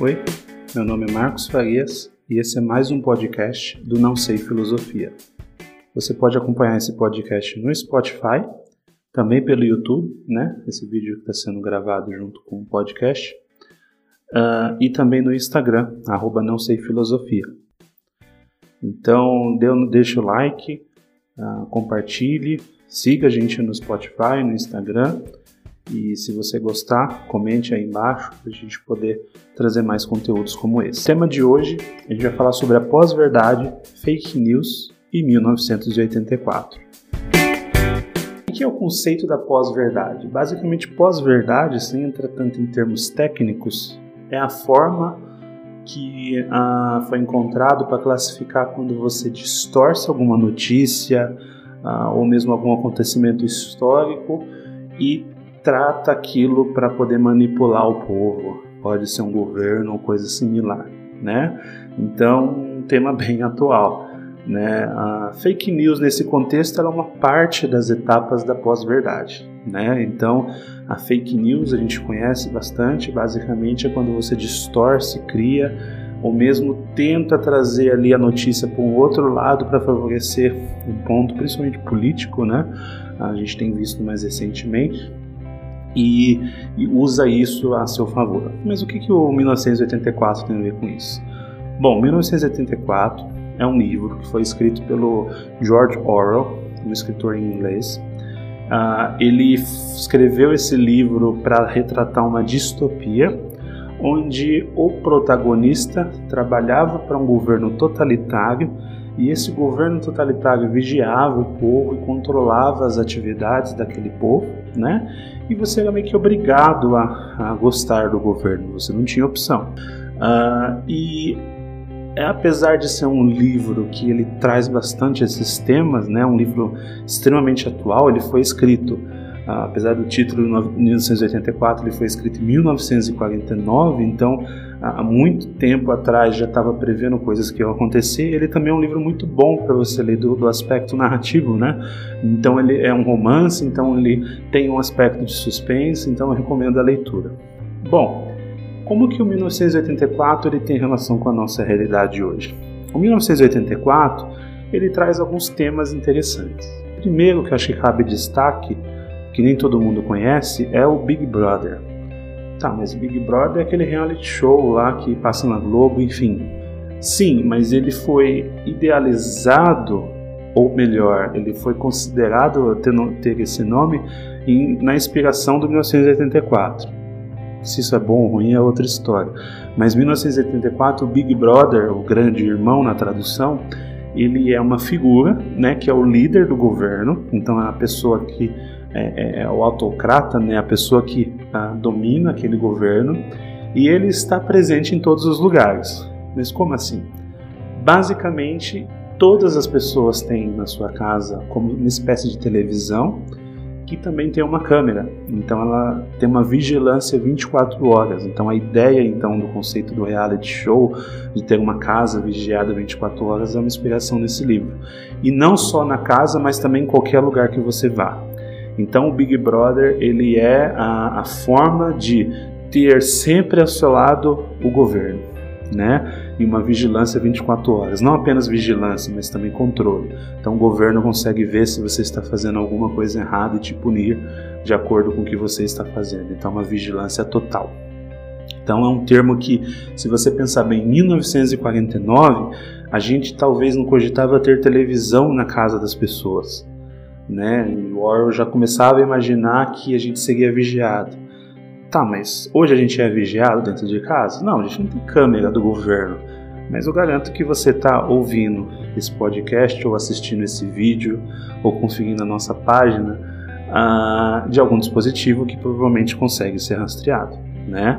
Oi, meu nome é Marcos Farias e esse é mais um podcast do Não Sei Filosofia. Você pode acompanhar esse podcast no Spotify, também pelo YouTube, né? Esse vídeo que está sendo gravado junto com o podcast, uh, e também no Instagram, arroba Não Sei Filosofia. Então, dê, deixa o like, uh, compartilhe, siga a gente no Spotify, no Instagram e se você gostar, comente aí embaixo para a gente poder trazer mais conteúdos como esse. O tema de hoje, a gente vai falar sobre a pós-verdade, fake news e 1984. O que é o conceito da pós-verdade? Basicamente, pós-verdade, sem entrar tanto em termos técnicos, é a forma que ah, foi encontrado para classificar quando você distorce alguma notícia ah, ou mesmo algum acontecimento histórico e trata aquilo para poder manipular o povo. Pode ser um governo ou coisa similar, né? Então, um tema bem atual. Né? A fake news nesse contexto é uma parte das etapas da pós-verdade. Né? Então, a fake news a gente conhece bastante, basicamente é quando você distorce, cria ou mesmo tenta trazer ali a notícia para um outro lado para favorecer um ponto, principalmente político, né? A gente tem visto mais recentemente, e, e, usa isso a seu favor. Mas o que, que o 1984 tem a ver com isso? Bom, 1984 é um livro que foi escrito pelo George Orwell, um escritor em inglês. Uh, ele escreveu esse livro para retratar uma distopia onde o protagonista trabalhava para um governo totalitário e esse governo totalitário vigiava o povo e controlava as atividades daquele povo, né? E você era meio que obrigado a, a gostar do governo, você não tinha opção. Uh, e é, apesar de ser um livro que ele traz bastante esses temas, né? Um livro extremamente atual, ele foi escrito apesar do título de 1984, ele foi escrito em 1949, então há muito tempo atrás já estava prevendo coisas que iam acontecer. Ele também é um livro muito bom para você ler do, do, aspecto narrativo, né? Então ele é um romance, então ele tem um aspecto de suspense, então eu recomendo a leitura. Bom, como que o 1984 ele tem relação com a nossa realidade hoje? O 1984 ele traz alguns temas interessantes. Primeiro que eu acho que cabe destaque que nem todo mundo conhece é o Big Brother. Tá, mas Big Brother é aquele reality show lá que passa na Globo, enfim. Sim, mas ele foi idealizado, ou melhor, ele foi considerado ter, esse nome na inspiração do 1984. Se isso é bom ou ruim é outra história. Mas 1984, o Big Brother, o grande irmão na tradução, ele é uma figura, né, que é o líder do governo. Então é a pessoa que é, é, é o autocrata, né, a pessoa que ah, domina aquele governo, e ele está presente em todos os lugares. Mas como assim? Basicamente, todas as pessoas têm na sua casa como uma espécie de televisão que também tem uma câmera. Então ela tem uma vigilância 24 horas. Então a ideia então do conceito do reality show de ter uma casa vigiada 24 horas é uma inspiração nesse livro. E não só na casa, mas também em qualquer lugar que você vá. Então o Big Brother ele é a, a forma de ter sempre ao seu lado o governo, né? E uma vigilância 24 horas, não apenas vigilância, mas também controle. Então o governo consegue ver se você está fazendo alguma coisa errada e te punir de acordo com o que você está fazendo. Então uma vigilância total. Então é um termo que, se você pensar bem, em 1949, a gente talvez não cogitava ter televisão na casa das pessoas né? E o Orwell já começava a imaginar que a gente seria vigiado. Tá, mas hoje a gente é vigiado dentro de casa? Não, a gente não tem câmera do governo. Mas eu garanto que você está ouvindo esse podcast ou assistindo esse vídeo ou conferindo a nossa página ah, de algum dispositivo que provavelmente consegue ser rastreado, né?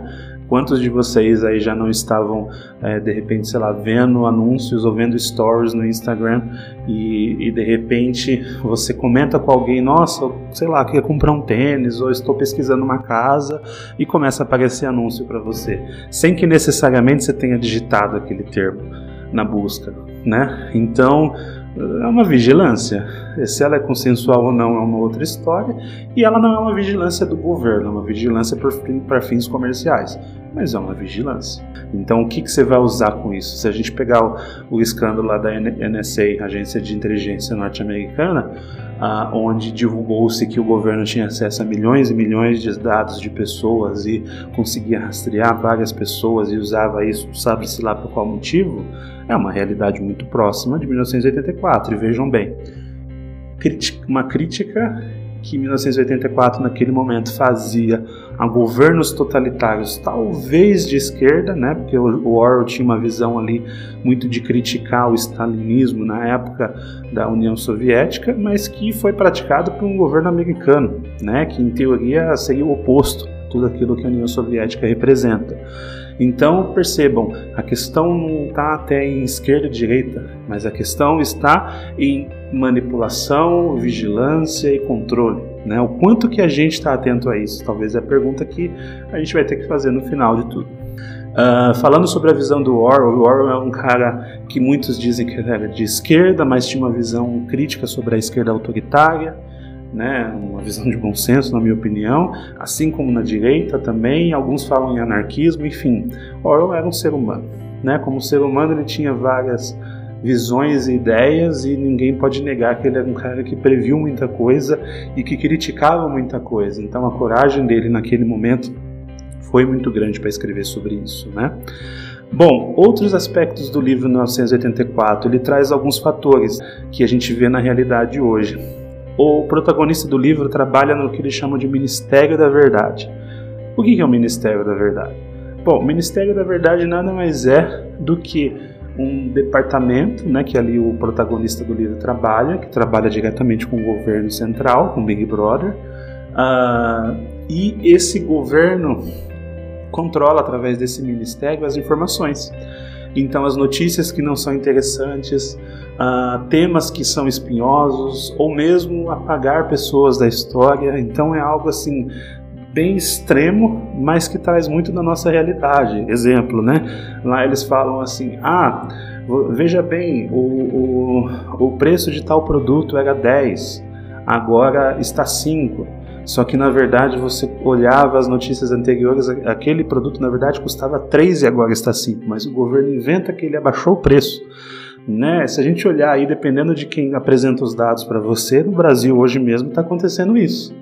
Quantos de vocês aí já não estavam, é, de repente, sei lá, vendo anúncios ou vendo stories no Instagram e, e, de repente você comenta com alguém, nossa, sei lá, queria comprar um tênis ou estou pesquisando uma casa e começa a aparecer anúncio para você, sem que necessariamente você tenha digitado aquele termo na busca, né? Então é uma vigilância. Se ela é consensual ou não é uma outra história, e ela não é uma vigilância do governo, é uma vigilância para fins comerciais, mas é uma vigilância. Então, o que, que você vai usar com isso? Se a gente pegar o, o escândalo lá da NSA, Agência de Inteligência Norte-Americana, ah, onde divulgou-se que o governo tinha acesso a milhões e milhões de dados de pessoas e conseguia rastrear várias pessoas e usava isso, sabe-se lá por qual motivo, é uma realidade muito próxima de 1984. E vejam bem, uma crítica que 1984 naquele momento fazia a governos totalitários, talvez de esquerda, né, porque o Orwell tinha uma visão ali muito de criticar o stalinismo na época da União Soviética, mas que foi praticado por um governo americano, né, que em teoria seria o oposto tudo aquilo que a União Soviética representa. Então percebam, a questão não está até em esquerda e direita, mas a questão está em manipulação, vigilância e controle. Né? O quanto que a gente está atento a isso? Talvez é a pergunta que a gente vai ter que fazer no final de tudo. Uh, falando sobre a visão do Orwell, o Orwell é um cara que muitos dizem que era de esquerda, mas tinha uma visão crítica sobre a esquerda autoritária né, uma visão de bom senso, na minha opinião, assim como na direita também, alguns falam em anarquismo, enfim, Orwell era um ser humano, né, como ser humano ele tinha várias visões e ideias e ninguém pode negar que ele era um cara que previu muita coisa e que criticava muita coisa, então a coragem dele naquele momento foi muito grande para escrever sobre isso, né. Bom, outros aspectos do livro 1984, ele traz alguns fatores que a gente vê na realidade hoje o protagonista do livro trabalha no que eles chamam de Ministério da Verdade. O que é o Ministério da Verdade? Bom, o Ministério da Verdade nada mais é do que um departamento, né, que ali o protagonista do livro trabalha, que trabalha diretamente com o governo central, com o Big Brother, uh, e esse governo controla através desse ministério as informações. Então, as notícias que não são interessantes, uh, temas que são espinhosos, ou mesmo apagar pessoas da história. Então, é algo assim bem extremo, mas que traz muito da nossa realidade. Exemplo, né? Lá eles falam assim: ah, veja bem, o, o, o preço de tal produto era 10, agora está 5. Só que na verdade você olhava as notícias anteriores, aquele produto na verdade custava 3 e agora está 5, mas o governo inventa que ele abaixou o preço. Né? Se a gente olhar aí, dependendo de quem apresenta os dados para você, no Brasil hoje mesmo está acontecendo isso.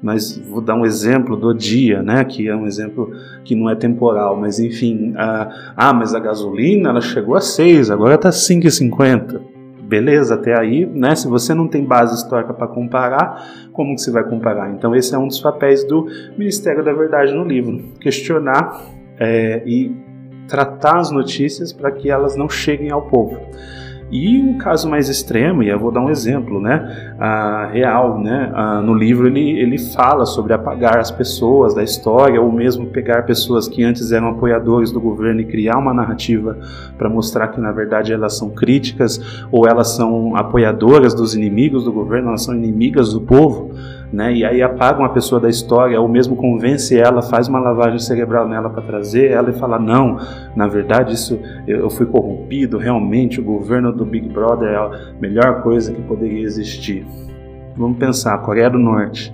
Mas vou dar um exemplo do dia, né? Que é um exemplo que não é temporal, mas enfim, ah, mas a gasolina ela chegou a 6, agora está 5,50 beleza até aí, né? Se você não tem base histórica para comparar, como que você vai comparar? Então esse é um dos papéis do Ministério da Verdade no livro, questionar é, e tratar as notícias para que elas não cheguem ao povo. E um caso mais extremo, e eu vou dar um exemplo, né, ah, real, né, ah, no livro ele, ele fala sobre apagar as pessoas da história, ou mesmo pegar pessoas que antes eram apoiadores do governo e criar uma narrativa para mostrar que na verdade elas são críticas, ou elas são apoiadoras dos inimigos do governo, elas são inimigas do povo né? E aí apaga uma pessoa da história, ou mesmo convence ela, faz uma lavagem cerebral nela para trazer ela e fala: não, na verdade isso eu fui corrompido, realmente o governo do Big Brother é a melhor coisa que poderia existir. Vamos pensar, Coreia do Norte.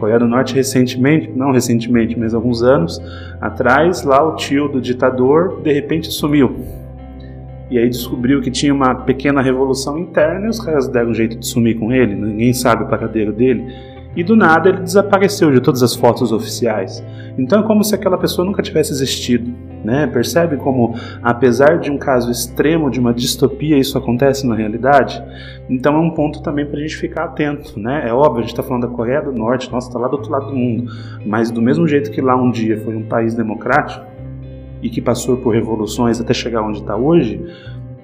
Coreia do Norte recentemente, não recentemente, mas alguns anos atrás, lá o tio do ditador de repente sumiu. E aí descobriu que tinha uma pequena revolução interna e os caras deram um jeito de sumir com ele, ninguém sabe o paradeiro dele e do nada ele desapareceu de todas as fotos oficiais. Então é como se aquela pessoa nunca tivesse existido. Né? Percebe como, apesar de um caso extremo, de uma distopia, isso acontece na realidade? Então é um ponto também para a gente ficar atento. Né? É óbvio, a gente está falando da Coreia do Norte, nossa, está lá do outro lado do mundo. Mas do mesmo jeito que lá um dia foi um país democrático e que passou por revoluções até chegar onde está hoje,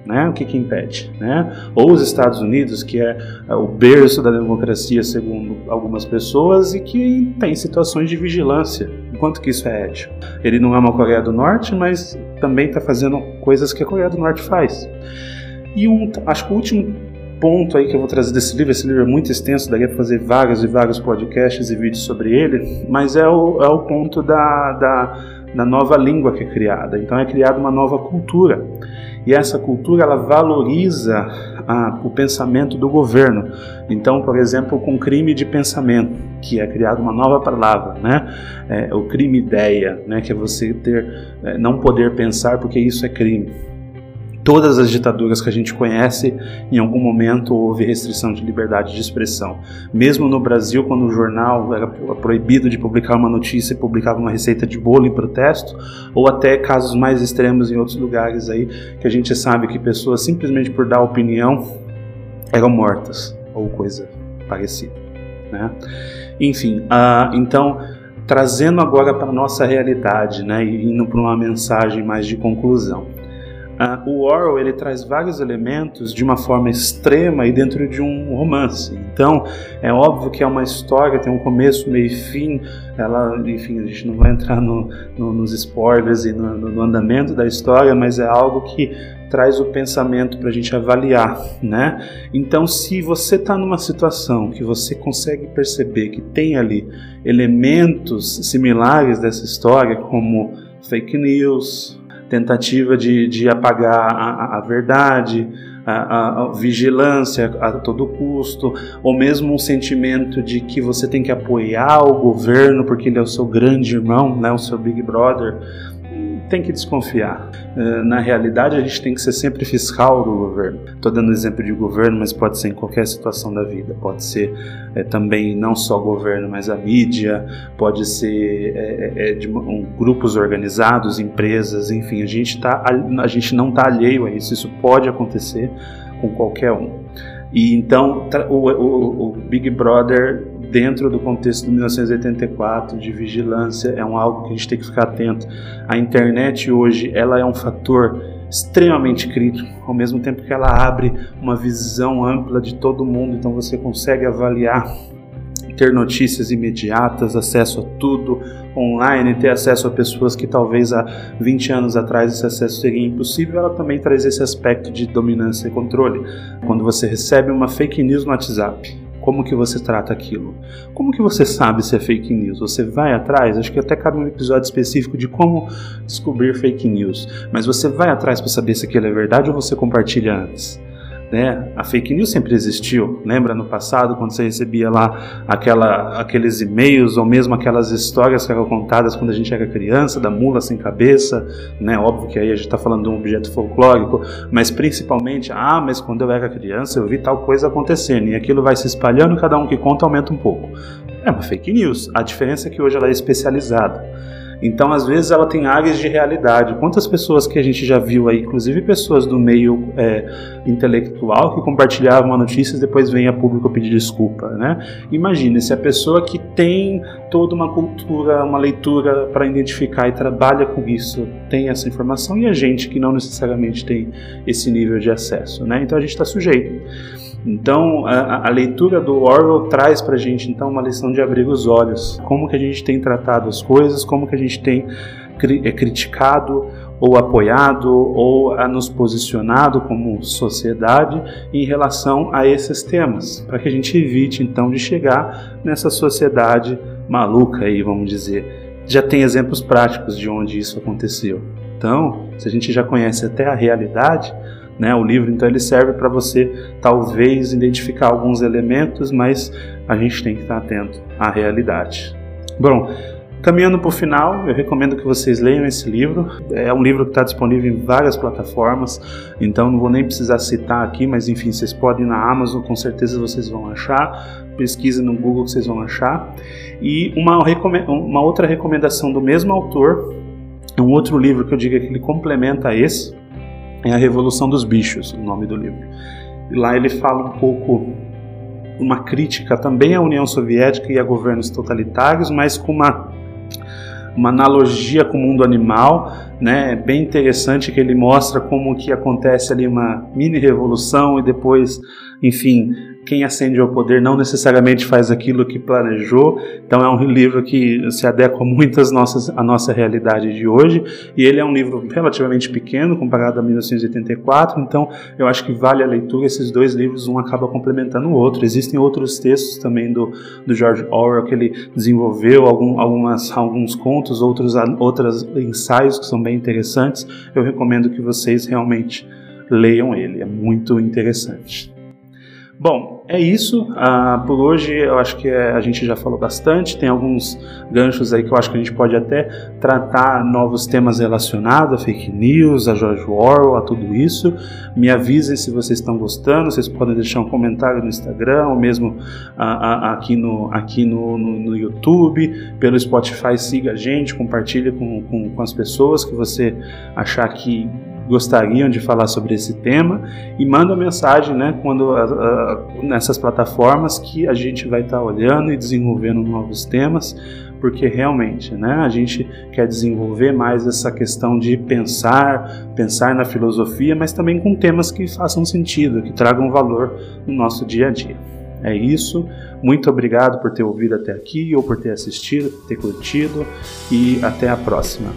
né? O que, que impede? Né? Ou os Estados Unidos, que é, é o berço da democracia, segundo algumas pessoas, e que tem situações de vigilância. Quanto que isso é ético? Ele não é uma Coreia do Norte, mas também está fazendo coisas que a Coreia do Norte faz. E um, acho que o último ponto aí que eu vou trazer desse livro, esse livro é muito extenso, daria para fazer vários e vários podcasts e vídeos sobre ele, mas é o, é o ponto da, da, da nova língua que é criada. Então é criada uma nova cultura. E essa cultura ela valoriza a, o pensamento do governo. Então, por exemplo, com crime de pensamento, que é criada uma nova palavra, né? É, o crime ideia, né? Que é você ter, é, não poder pensar porque isso é crime todas as ditaduras que a gente conhece, em algum momento houve restrição de liberdade de expressão. Mesmo no Brasil, quando o jornal era proibido de publicar uma notícia e publicava uma receita de bolo em protesto, ou até casos mais extremos em outros lugares aí, que a gente sabe que pessoas simplesmente por dar opinião eram mortas, ou coisa parecida. Né? Enfim, uh, então trazendo agora para a nossa realidade, né, e indo para uma mensagem mais de conclusão. Uh, o Orwell ele traz vários elementos de uma forma extrema e dentro de um romance. Então é óbvio que é uma história, tem um começo, meio e fim. Ela, enfim, a gente não vai entrar no, no, nos spoilers e no, no, andamento da história, mas é algo que traz o pensamento para a gente avaliar, né? Então, se você está numa situação que você consegue perceber que tem ali elementos similares dessa história, como fake news, tentativa de, de apagar a, a verdade, a, a, vigilância a todo custo, ou mesmo um sentimento de que você tem que apoiar o governo porque ele é o seu grande irmão, né, o seu Big Brother tem que desconfiar. Eh, na realidade, a gente tem que ser sempre fiscal do governo. Estou dando exemplo de governo, mas pode ser em qualquer situação da vida. Pode ser é, também não só governo, mas a mídia, pode ser é, é, de um, grupos organizados, empresas, enfim. A gente, tá, a gente não está alheio a isso. Isso pode acontecer com qualquer um. E então o, o, o Big Brother dentro do contexto de 1984 de vigilância é um algo que a gente tem que ficar atento. A internet hoje ela é um fator extremamente crítico, ao mesmo tempo que ela abre uma visão ampla de todo mundo, então você consegue avaliar ter notícias imediatas, acesso a tudo online, ter acesso a pessoas que talvez há 20 anos atrás esse acesso seria impossível, ela também traz esse aspecto de dominância e controle. Quando você recebe uma fake news no WhatsApp, como que você trata aquilo? Como que você sabe se é fake news? Você vai atrás? Acho que até cabe um episódio específico de como descobrir fake news. Mas você vai atrás para saber se aquilo é verdade ou você compartilha antes? Né? A fake news sempre existiu. Lembra no passado quando você recebia lá aquela, aqueles e-mails ou mesmo aquelas histórias que eram contadas quando a gente era criança, da mula sem cabeça, né? Óbvio que aí a gente está falando de um objeto folclórico, mas principalmente, ah, mas quando eu era criança eu vi tal coisa acontecendo e aquilo vai se espalhando, cada um que conta aumenta um pouco. É uma fake news. A diferença é que hoje ela é especializada. Então, às vezes, ela tem áreas de realidade. Quantas pessoas que a gente já viu aí, inclusive pessoas do meio é, intelectual, que compartilhavam notícias e depois vem a público pedir desculpa, né? Imagine se a pessoa que tem toda uma cultura, uma leitura para identificar e trabalha com isso tem essa informação e a gente que não necessariamente tem esse nível de acesso, né? Então, a gente está sujeito. Então, a, a, leitura do Orwell traz para a gente então uma lição de abrir os olhos, como que a gente tem tratado as coisas, como que a gente tem cri é, criticado ou apoiado ou a nos posicionado como sociedade em relação a esses temas, para que a gente evite então de chegar nessa sociedade maluca aí, vamos dizer. Já tem exemplos práticos de onde isso aconteceu. Então, se a gente já conhece até a realidade, né? O livro então ele serve para você talvez identificar alguns elementos, mas a gente tem que estar atento à realidade. Bom, Caminhando para o final, eu recomendo que vocês leiam esse livro. É um livro que está disponível em várias plataformas, então não vou nem precisar citar aqui, mas enfim, vocês podem ir na Amazon, com certeza vocês vão achar. Pesquise no Google que vocês vão achar. E uma, uma outra recomendação do mesmo autor, um outro livro que eu digo que ele complementa esse, é A Revolução dos Bichos, o nome do livro. E lá ele fala um pouco uma crítica também à União Soviética e a governos totalitários, mas com uma uma analogia com o mundo animal, né? É bem interessante que ele mostra como que acontece ali uma mini revolução e depois, enfim, quem ascende ao poder não necessariamente faz aquilo que planejou. Então é um livro que se adequa muito às nossas, à nossa realidade de hoje. E ele é um livro relativamente pequeno comparado a 1984. Então eu acho que vale a leitura. Esses dois livros, um acaba complementando o outro. Existem outros textos também do, do George Orwell que ele desenvolveu, algum, algumas, alguns contos, outros outros ensaios que são bem interessantes, eu recomendo que vocês realmente leiam ele, é muito interessante. Bom, é isso. Uh, por hoje eu acho que é, a gente já falou bastante. Tem alguns ganchos aí que eu acho que a gente pode até tratar novos temas relacionados a fake news, a George Orwell, a tudo isso. Me avisem se vocês estão gostando. Vocês podem deixar um comentário no Instagram ou mesmo uh, uh, aqui, no, aqui no, no, no, YouTube, pelo Spotify. Siga a gente, compartilhe com, com, com as pessoas que você achar que gostariam de falar sobre esse tema e manda mensagem né, quando, nessas plataformas que a gente vai estar tá olhando e desenvolvendo novos temas, porque realmente né, a gente quer desenvolver mais essa questão de pensar, pensar na filosofia, mas também com temas que façam sentido, que tragam valor no nosso dia a dia. É isso. Muito obrigado por ter ouvido até aqui ou por ter assistido, por ter curtido e até a próxima.